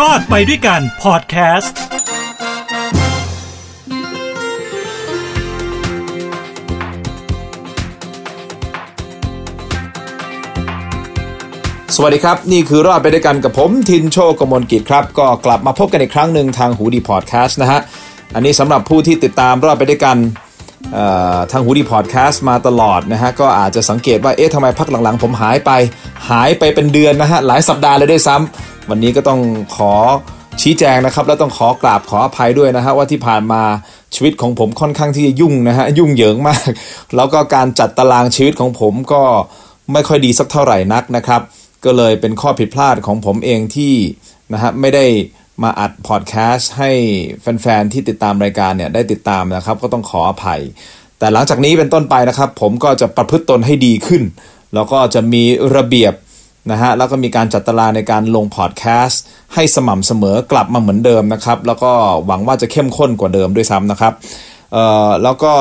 รอดไปด้วยกันพอดแคสต์สวัสดีครับ นี่คือรอดไปด้วยกันกับผมทินโชกมลกิจครับ ก็กลับมาพบกันอีกครั้งหนึ่งทางหูดีพอดแคสต์นะฮะ อันนี้สำหรับผู้ที่ติดตามรอดไปด้วยกันทางหูดีพอดแคสต์มาตลอดนะฮะ ก็อาจจะสังเกตว่าเอ๊ะทำไมพักหลังๆ ผมหายไปหายไปเป็นเดือนนะฮะ หลายสัปดาห์เลยด้วยซ้ำ วันนี้ก็ต้องขอชี้แจงนะครับ แล้วต้องขอกราบขออภัยด้วยนะฮะว่าที่ผ่านมาชีวิตของผมค่อนข้างที่จะยุ่งนะฮะยุ่งเหยิงมาก แล้วก็การจัดตารางชีวิตของผมก็ไม่ค่อยดีสักเท่าไหร่นักนะครับ ก็เลยเป็นข้อผิดพลาดของผมเองที่นะฮะไม่ได้มาอัดพอดแคสต์ให้แฟนๆที่ติดตามรายการเนี่ยได้ติดตามนะครับ ก็ต้องขออภัย แต่หลังจากนี้เป็นต้นไปนะครับ ผมก็จะประพฤติตนให้ดีขึ้น แล้วก็จะมีระเบียบ นะฮะแล้วก็มีการจัดตารางในการลงพอดแคสต์ให้สม่ำเสมอกลับมาเหมือนเดิมนะครับ แล้วก็หวังว่าจะเข้มข้นกว่าเดิมด้วยซ้ำนะครับเอ่อแล้วก็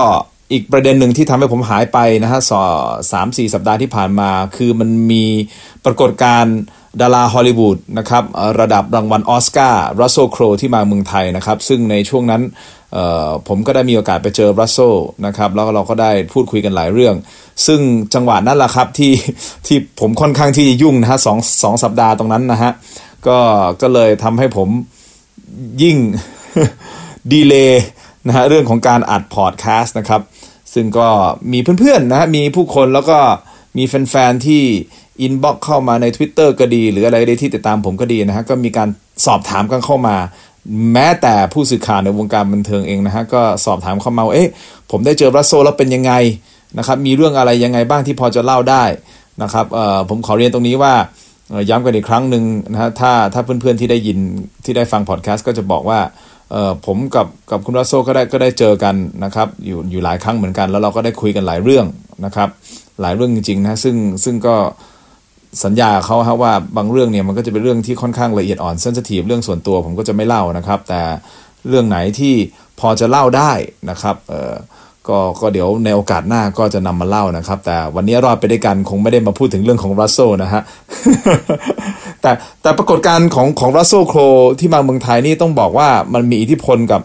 อีกประเด็นหนึ่งที่ทำให้ผมหายไปนะฮะสามสี่สัปดาห์ที่ผ่านมา คือมันมีปรากฏการณ์ดาราฮอลลีวูดนะครับระดับรางวัลออสการ์รัสโซโครที่มาเมืองไทยนะครับ ซึ่งในช่วงนั้นผมก็ได้มีโอกาสไปเจอรัสโซนะครับแล้วเราก็ได้พูดคุยกันหลายเรื่อง ซึ่งจังหวะนั้นแหละครับที่ที่ผมค่อนข้างที่จะยุ่งนะฮะสองสองสัปดาห์ตรงนั้นนะฮะก็ก็เลยทำให้ผมยิ่ง delay นะฮะเรื่องของการอัดพอดแคสต์นะครับ ซึ่งก็มีเพื่อนๆนะมีผู้คนแล้วก็มีแฟนๆที่ inbox เข้ามาใน Twitter ก็ดี หรืออะไรได้ที่ติดตามผมก็ดีนะฮะก็มีการสอบถามกันเข้ามา แม้แต่ผู้สื่อข่าวในวงการบันเทิงเองนะฮะก็สอบถามเข้ามาเอ๊ะผมได้เจอรัสโซแล้วเป็นยังไง นะครับมีเรื่องอะไรยังไงบ้างที่พอจะเล่าได้นะครับผมขอเรียนตรงนี้ว่าย้ำกันอีกครั้งหนึ่งนะฮะถ้าถ้าเพื่อนๆที่ได้ยินที่ได้ฟังพอดแคสต์ก็จะบอกว่าผมกับกับคุณรัสโซก็ได้ก็ได้เจอกันนะครับอยู่อยู่หลายครั้งเหมือนกัน แล้วเราก็ได้คุยกันหลายเรื่องนะครับ หลายเรื่องจริงๆนะซึ่งซึ่งก็สัญญาเขาครับว่าบางเรื่องเนี่ยมันก็จะเป็นเรื่องที่ค่อนข้างละเอียดอ่อนเซนซิทีฟเรื่องส่วนตัวผมก็จะไม่เล่านะครับ แต่เรื่องไหนที่พอจะเล่าได้นะครับเอ ก็ก็เดี๋ยวในโอกาสหน้าก็จะนำมาเล่านะครับ แต่วันนี้รอดไปด้วยกันคงไม่ได้มาพูดถึงเรื่องของรัสโซนะฮะแต่แต่ปรากฏการณ์ของของรัสโซโครที่มาเมืองไทยนี่ต้องบอกว่ามันมีอิทธิพลกับ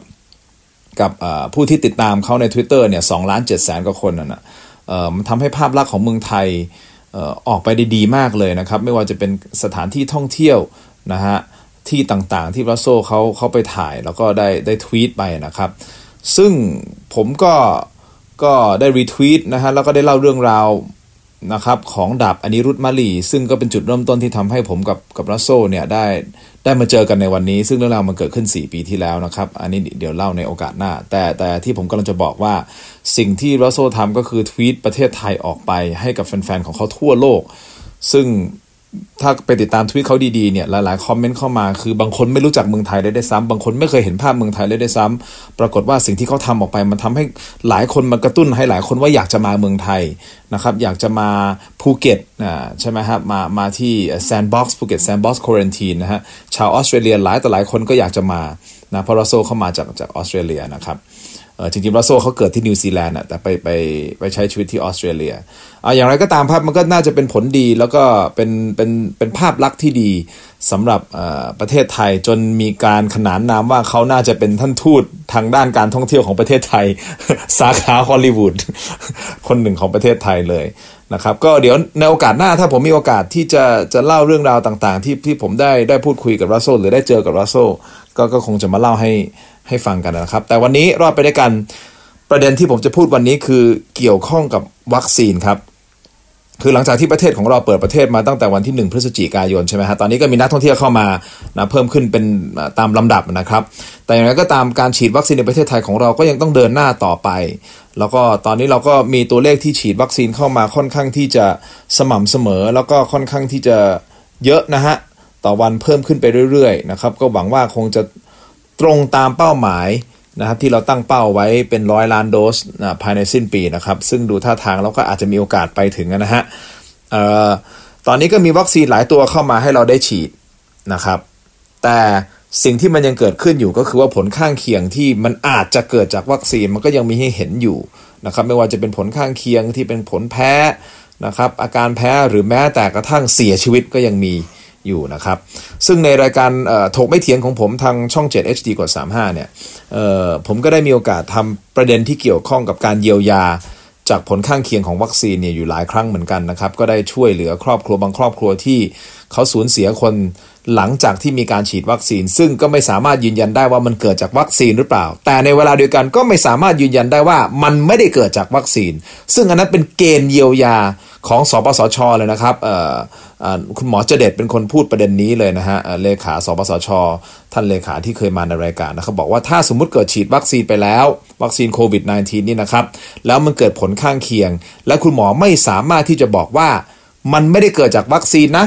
กับผู้ที่ติดตามเขาใน Twitter เนี่ยสองล้านเจ็ดแสนกว่าคนนะ่ะมันทำให้ภาพลักษณ์ของเมืองไทยออกไปได้ดีมากเลยนะครับ ไม่ว่าจะเป็นสถานที่ท่องเที่ยวนะฮะที่ต่างๆที่รัสโซเขาเขาไปถ่ายแล้วก็ได้ได้ทวีตไปนะครับ ซึ่งผมก็ก็ได้รีทวีตนะฮะแล้วก็ได้เล่าเรื่องราวนะครับของดาบอนิรุธมาลี ซึ่งก็เป็นจุดเริ่มต้นที่ทำให้ผมกับกับรัสโซเนี่ยได้ได้มาเจอกันในวันนี้ ซึ่งเรื่องราวมันเกิดขึ้น 4 ปีที่แล้วนะครับ อันนี้เดี๋ยวเล่าในโอกาสหน้า แต่แต่ที่ผมกำลังจะบอกว่าสิ่งที่รัสโซทำก็คือทวีตประเทศไทยออกไปให้กับแฟนๆของเขาทั่วโลก ซึ่ง ถ้าไปติดตามทวิตเขาดีๆเนี่ยหลายๆ comment เข้ามาคือบางคนไม่รู้จักเมืองไทยเลยด้วยซ้ำบางคนไม่เคยเห็นภาพเมืองไทยเลยด้วยซ้ำปรากฏว่าสิ่งที่เขาทำออกไป มันทำให้หลายคนมากระตุ้นให้หลายคนว่าอยากจะมาเมืองไทยนะครับอยากจะมาภูเก็ตนะใช่ไหมครับมามาที่ sandbox ภูเก็ต sandbox quarantine นะฮะชาวออสเตรเลียหลายแต่หลายคนก็อยากจะมานะเพราะรัสโซเข้ามาจากจากออสเตรเลียนะครับ จริงๆรัสโซเขาเกิดที่นิวซีแลนด์อะแต่ไปไปไปใช้ชีวิตที่ออสเตรเลียออย่างไรก็ตามภาพมันก็น่าจะเป็นผลดี แล้วก็เป็นเป็นเป็นภาพลักษณ์ที่ดีสำหรับประเทศไทยจนมีการขนานนามว่าเขาน่าจะเป็นท่านทูตทางด้านการท่องเที่ยวของประเทศไทย สาขาฮอลลีวูดคนหนึ่งของประเทศไทยเลยนะครับก็เดี๋ยวในโอกาสหน้าถ้าผมมีโอกาสที่จะจะเล่าเรื่องราวต่างๆ ที่ที่ผมได้ได้พูดคุยกับรัสโซหรือได้เจอกับรัสโซ ก็ก็คงจะมาเล่าให้ให้ฟังกันนะครับ แต่วันนี้รอดไปด้วยกันประเด็นที่ผมจะพูดวันนี้คือเกี่ยวข้องกับวัคซีนครับคือหลังจากที่ประเทศของเราเปิดประเทศมาตั้งแต่วันที่ 1 พฤศจิกายนใช่ไหมฮะ ตอนนี้ก็มีนักท่องเที่ยวเข้ามานะเพิ่มขึ้นเป็นตามลำดับนะครับ แต่อย่างไรก็ตามการฉีดวัคซีนในประเทศไทยของเราก็ยังต้องเดินหน้าต่อไป แล้วก็ตอนนี้เราก็มีตัวเลขที่ฉีดวัคซีนเข้ามาค่อนข้างที่จะสม่ำเสมอ แล้วก็ค่อนข้างที่จะเยอะนะฮะ ต่อวันเพิ่มขึ้นไปเรื่อยๆนะครับก็หวังว่าคงจะตรงตามเป้าหมายนะครับที่เราตั้งเป้าไว้เป็นร้อยล้านโดสนะภายในสิ้นปีนะครับซึ่งดูท่าทางเราก็อาจจะมีโอกาสไปถึงนะฮะตอนนี้ก็มีวัคซีนหลายตัวเข้ามาให้เราได้ฉีดนะครับแต่สิ่งที่มันยังเกิดขึ้นอยู่ก็คือว่าผลข้างเคียงที่มันอาจจะเกิดจากวัคซีนมันก็ยังมีให้เห็นอยู่นะครับไม่ว่าจะเป็นผลข้างเคียงที่เป็นผลแพ้นะครับอาการแพ้หรือแม้แต่กระทั่งเสียชีวิตก็ยังมี อยู่นะครับ ซึ่งในรายการถกไม่เถียงของผมทางช่อง 7 HD กด 35 เนี่ยผมก็ได้มีโอกาสทำประเด็นที่เกี่ยวข้องกับการเยียวยาจากผลข้างเคียงของวัคซีนเนี่ยอยู่หลายครั้งเหมือนกันนะครับ ก็ได้ช่วยเหลือครอบครัวบางครอบครัวที่เขาสูญเสียคนหลังจากที่มีการฉีดวัคซีน ซึ่งก็ไม่สามารถยืนยันได้ว่ามันเกิดจากวัคซีนหรือเปล่า แต่ในเวลาเดียวกันก็ไม่สามารถยืนยันได้ว่ามันไม่ได้เกิดจากวัคซีน ซึ่งอันนั้นเป็นเกณฑ์เยียวยา ของสปสชเลยนะครับคุณหมอเจเด็ดเป็นคนพูดประเด็นนี้เลยนะฮะเลขาสปสช ท่านเลขาที่เคยมาในรายการนะครับบอกว่าถ้าสมมุติเกิดฉีดวัคซีนไปแล้ว วัคซีนโควิด -19 นี่นะครับ แล้วมันเกิดผลข้างเคียง และคุณหมอไม่สามารถที่จะบอกว่ามันไม่ได้เกิดจากวัคซีนนะ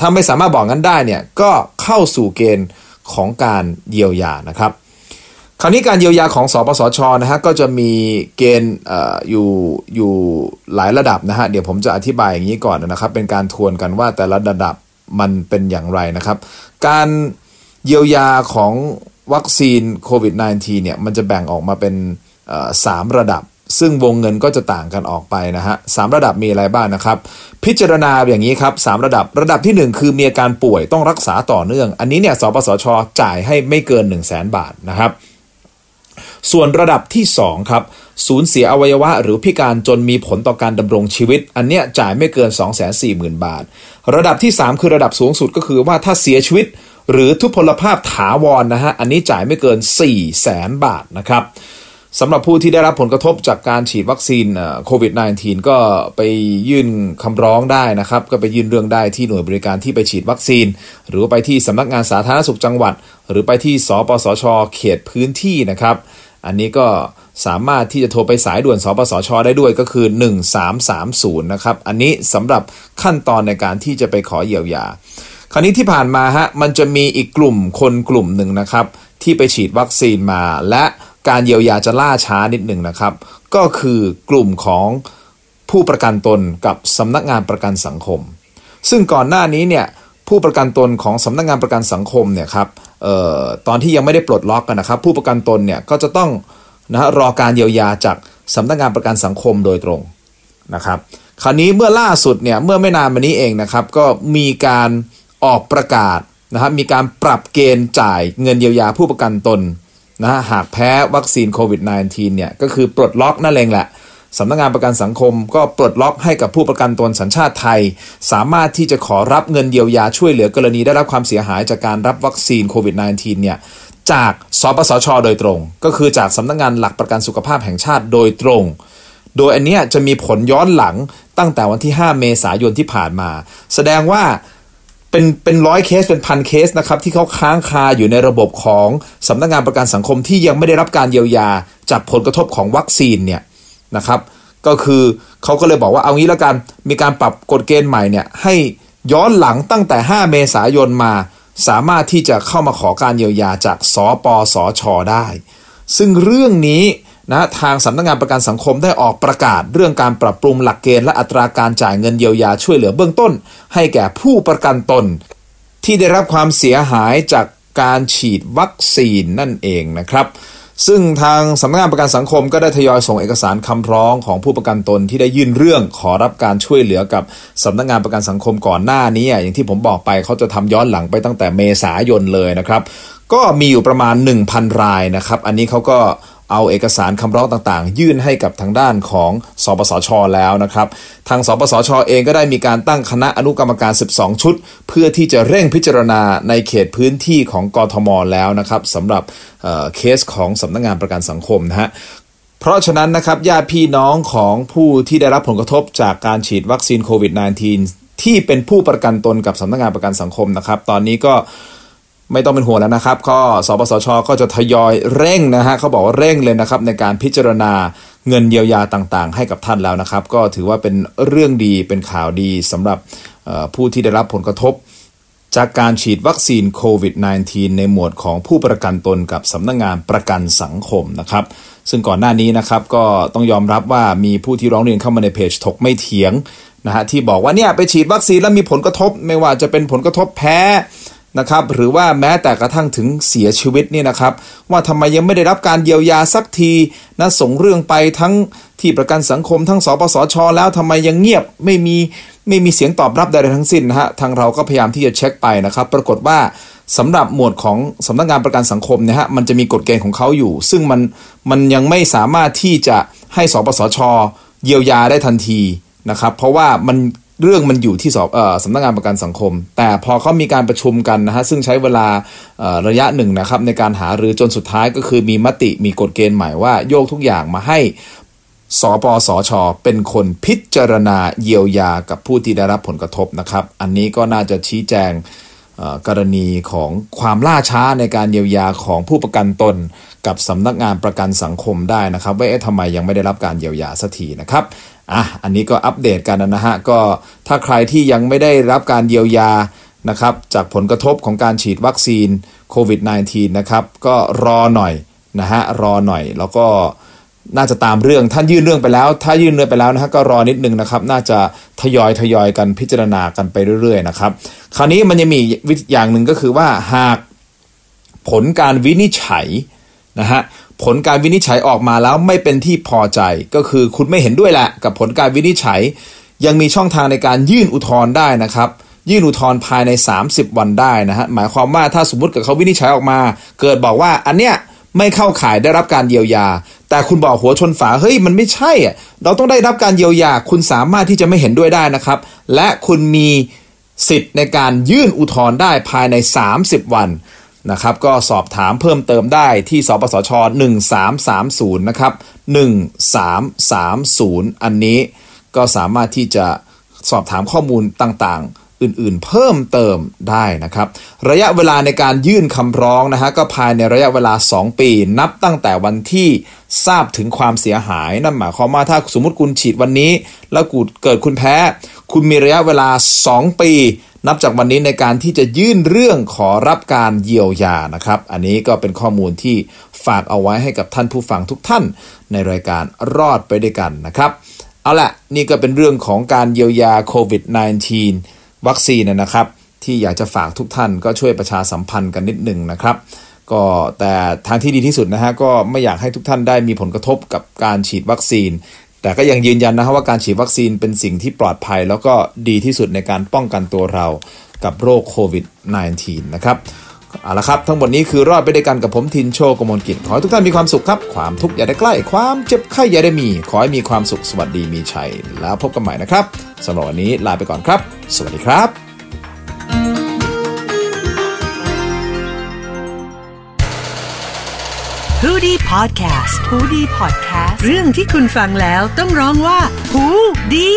ถ้าไม่สามารถบอกงั้นได้เนี่ยก็เข้าสู่เกณฑ์ของการเยียวยานะครับ คราวนี้การเยียวยาของสปสชนะฮะก็จะมีเกณฑ์อยู่อยู่หลายระดับนะฮะเดี๋ยวผมจะอธิบายอย่างนี้ก่อนนะครับ เป็นการทวนกันว่าแต่ละระดับมันเป็นอย่างไรนะครับ การเยียวยาของวัคซีนโควิด -19 เนี่ยมันจะแบ่งออกมาเป็นสามระดับ ซึ่งวงเงินก็จะต่างกันออกไปนะฮะสระดับมีอะไรบ้างนะครับ พิจารณาอย่างนี้ครับสระดับระดับที่ 1 คือมีอาการป่วยต้องรักษาต่อเนื่อง อันนี้เนี่ยสปสชจ่ายให้ไม่เกิน 1 0 0 0 0แบาทนะครับ ส่วนระดับที่ 2 ครับสูญเสียอวัยวะหรือพิการจนมีผลต่อการดำรงชีวิต อันเนี้ยจ่ายไม่เกิน 2 4 0 0 0 0 บาท ระดับที่ 3 คือระดับสูงสุดก็คือว่าถ้าเสียชีวิต หรือทุพพลภาพถาวรนนะฮะอันนี้จ่ายไม่เกิน 4 0 0 0 0 0บาทนะครับสำหรับผู้ที่ได้รับผลกระทบจากการฉีดวัคซีนโควิด -19 ก็ไปยื่นคำร้องได้นะครับ ก็ไปยื่นเรื่องได้ที่หน่วยบริการที่ไปฉีดวัคซีน หรือไปที่สำนักงานสาธารณสุขจังหวัด หรือไปที่สปสช เขตพื้นที่นะครับ อันนี้ก็สามารถที่จะโทรไปสายด่วนสปสช ได้ด้วยก็คือ 1330 นะครับ อันนี้สำหรับขั้นตอนในการที่จะไปขอเยียวยา คราวนี้ที่ผ่านมาฮะมันจะมีอีกกลุ่มคนกลุ่มหนึ่งนะครับ ที่ไปฉีดวัคซีนมา และการเยียวยาจะล่าช้านิดหนึ่งนะครับ ก็คือกลุ่มของผู้ประกันตนกับสำนักงานประกันสังคม ซึ่งก่อนหน้านี้เนี่ย ผู้ประกันตนของสำนักงานประกันสังคมเนี่ยครับออตอนที่ยังไม่ได้ปลดล็อกกันนะครับ ผู้ประกันตนเนี่ยก็จะต้องนะรอการเยียวยาจากสำนักงานประกันสังคมโดยตรงนะครับ คราวนี้เมื่อล่าสุดเนี่ยเมื่อไม่นานมานี้เองนะครับ ก็มีการออกประกาศนะครับมีการปรับเกณฑ์จ่ายเงินเยียวยาผู้ประกันตนนะหากแพ้วัคซีนโควิด -19 เนี่ยก็คือปลดล็อกนั่นเองแหละ สำนักงงานประกันสังคมก็ปลดล็อกให้กับผู้ประกันตนสัญชาติไทย สามารถที่จะขอรับเงินเยียวยาช่วยเหลือกรณีได้รับความเสียหายจากการรับวัคซีนโควิด -19 เนี่ยจากสปสช โดยตรง ก็คือจากสำนักงงานหลักประกันสุขภาพแห่งชาติโดยตรง โดยอันนี้จะมีผลย้อนหลังตั้งแต่วันที่ 5 เมษายนที่ผ่านมา แสดงว่าเป็นเป็นร้อยเคสเป็นพันเคสนะครับที่เขาค้างคาอยู่ในระบบของสำนักงงานประกันสังคมที่ยังไม่ได้รับการเยียวยาจากผลกระทบของวัคซีนเนี่ย นะครับ ก็คือเขาก็เลยบอกว่าเอางี้แล้วกัน มีการปรับกฎเกณฑ์ใหม่เนี่ยให้ย้อนหลังตั้งแต่ 5 เมษายนมา สามารถที่จะเข้ามาขอการเยียวยาจากสปสชได้ ซึ่งเรื่องนี้นะทางสำนักงงานประกันสังคมได้ออกประกาศ เรื่องการปรับปรุงหลักเกณฑ์และอัตราการจ่ายเงินเยียวยาช่วยเหลือเบื้องต้น ให้แก่ผู้ประกันตน ที่ได้รับความเสียหายจากการฉีดวัคซีนนั่นเองนะครับ ซึ่งทางสำนักงานประกันสังคมก็ได้ทยอยส่งเอกสารคำร้องของผู้ประกันตนที่ได้ยื่นเรื่องขอรับการช่วยเหลือกับสำนักงานประกันสังคมก่อนหน้านี้อย่างที่ผมบอกไปเขาจะทำย้อนหลังไปตั้งแต่เมษายนเลยนะครับ ก็มีอยู่ประมาณ 1,000 รายนะครับ อันนี้เขาก็ เอาเอกสารคำร้องต่างๆ ยื่นให้กับทางด้านของสปสช แล้วนะครับ ทางสปสช เองก็ได้มีการตั้งคณะอนุกรรมการ 12 ชุด เพื่อที่จะเร่งพิจารณาในเขตพื้นที่ของกทมแล้วนะครับสำหรับเคสของสำนักงงานประกันสังคมนะฮะเพราะฉะนั้นนะครับญาติพี่น้องของผู้ที่ได้รับผลกระทบจากการฉีดวัคซีนโควิด -19 ที่เป็นผู้ประกันตนกับสำนักงงานประกันสังคมนะครับ ตอนนี้ก็ ไม่ต้องเป็นห่วงแล้วนะครับ ก็สปสช ก็จะทยอยเร่งนะฮะเขาบอกว่าเร่งเลยนะครับในการพิจารณาเงินเยียวยาต่างๆ ให้กับท่านแล้วนะครับ ก็ถือว่าเป็นเรื่องดีเป็นข่าวดีสำหรับผู้ที่ได้รับผลกระทบ จากการฉีดวัคซีนโควิด -19 ในหมวดของผู้ประกันตนกับสำนักงงานประกันสังคมนะครับซึ่งก่อนหน้านี้นะครับก็ต้องยอมรับว่ามีผู้ที่ร้องเรียนเข้ามาในเพจถกไม่เถียงนะฮะที่บอกว่าเนี่ยไปฉีดวัคซีนแล้วมีผลกระทบ ไม่ว่าจะเป็นผลกระทบแพ้ นะครับหรือว่าแม้แต่กระทั่งถึงเสียชีวิตนี่นะครับ ว่าทำไมยังไม่ได้รับการเยียวยาสักทีนะส่งเรื่องไปทั้งที่ประกันสังคมทั้งสปสช แล้วทำไมยังเงียบไม่มีไม่มีเสียงตอบรับใดๆทั้งสิ้นนะฮะทางเราก็พยายามที่จะเช็คไปนะครับ ปรากฏว่าสำหรับหมวดของสำนักงานประกันสังคมนี่ยฮะมันจะมีกฎเกณฑ์ของเขาอยู่ ซึ่งมันมันยังไม่สามารถที่จะให้สปสช เยียวยาได้ทันทีนะครับ เพราะว่ามัน เรื่องมันอยู่ที่สอบสำนักงานประกันสังคม แต่พอเขามีการประชุมกันนะฮะซึ่งใช้เวลาระยะหนึ่งนะครับในการหารือจนสุดท้ายก็คือมีมติมีกฎเกณฑ์ใหม่ว่าโยกทุกอย่างมาให้สปสช เป็นคนพิจารณาเยียวยากับผู้ที่ได้รับผลกระทบนะครับ อันนี้ก็น่าจะชี้แจง กรณีของความล่าช้าในการเยียวยาของผู้ประกันตน กับสำนักงานประกันสังคมได้นะครับว่าเอ๊ะทำไมยังไม่ได้รับการเยียวยาสักทีนะครับอะอันนี้ก็อัปเดตกันนะฮะก็ถ้าใครที่ยังไม่ได้รับการเยียวยานะครับจากผลกระทบของการฉีดวัคซีนโควิด -19 นะครับก็รอหน่อยนะฮะรอหน่อยแล้วก็ น่าจะตามเรื่องท่านยื่นเรื่องไปแล้ว ถ้ายื่นเรื่องไปแล้วนะฮะก็รอนิดนึงนะครับ น่าจะทยอยทยอยกันพิจารณากันไปเรื่อยๆนะครับ คราวนี้มันยังมีวิอย่างหนึ่งก็คือว่าหากผลการวินิจฉัยนะฮะผลการวินิจฉัยออกมาแล้วไม่เป็นที่พอใจก็คือคุณไม่เห็นด้วยแหละกับผลการวินิจฉัย ยังมีช่องทางในการยื่นอุทธรณ์ได้นะครับ ยื่นอุทธรณ์ภายใน 30 วันได้นะฮะหมายความว่าถ้าสมมติกับเขาวินิจฉัยออกมา เกิดบอกว่าอันเนี้ย ไม่เข้าข่ายได้รับการเยียวยา แต่คุณบอกหัวชนฝาเฮ้ยมันไม่ใช่อะเราต้องได้รับการเยียวยา คุณสามารถที่จะไม่เห็นด้วยได้นะครับ และคุณมีสิทธิ์ในการยื่นอุทธรณ์ได้ภายใน 30 วันนะครับก็สอบถามเพิ่มเติมได้ที่สปสช 1330 นะครับ 1330 อันนี้ก็สามารถที่จะสอบถามข้อมูลต่างๆ อื่นๆ เพิ่มเติมได้นะครับ ระยะเวลาในการยื่นคำร้องนะฮะก็ภายในระยะเวลา 2 ปี นับตั้งแต่วันที่ทราบถึงความเสียหาย นั่นหมายความว่าถ้าสมมติคุณฉีดวันนี้ แล้วเกิดคุณแพ้ คุณมีระยะเวลา 2 ปี นับจากวันนี้ในการที่จะยื่นเรื่องขอรับการเยียวยานะครับ อันนี้ก็เป็นข้อมูลที่ฝากเอาไว้ให้กับท่านผู้ฟังทุกท่าน ในรายการรอดไปด้วยกันนะครับ เอาละนี่ก็เป็นเรื่องของการเยียวยาโควิด -19 วัคซีนนะครับ ที่อยากจะฝากทุกท่านก็ช่วยประชาสัมพันธ์กันนิดหนึ่งนะครับ ก็แต่ทางที่ดีที่สุดนะฮะก็ไม่อยากให้ทุกท่านได้มีผลกระทบกับการฉีดวัคซีน แต่ก็ยังยืนยันนะครับว่าการฉีดวัคซีนเป็นสิ่งที่ปลอดภัย แล้วก็ดีที่สุดในการป้องกันตัวเรากับโรคโควิด -19 นะครับเอาละครับ ทั้งหมดนี้คือรอดไปด้วยกันกับผมทินโชคกมลกิจ ขอให้ทุกท่านมีความสุขครับ ความทุกข์อย่าได้ใกล้ ความเจ็บไข้อย่าได้มี ขอให้มีความสุขสวัสดีมีชัย แล้วพบกันใหม่นะครับ สำหรับวันนี้ลาไปก่อนครับ สวัสดีครับฮูดี้พอดแคสต์ฮูดี้พอดแคสต์ เรื่องที่คุณฟังแล้วต้องร้องว่าหูดี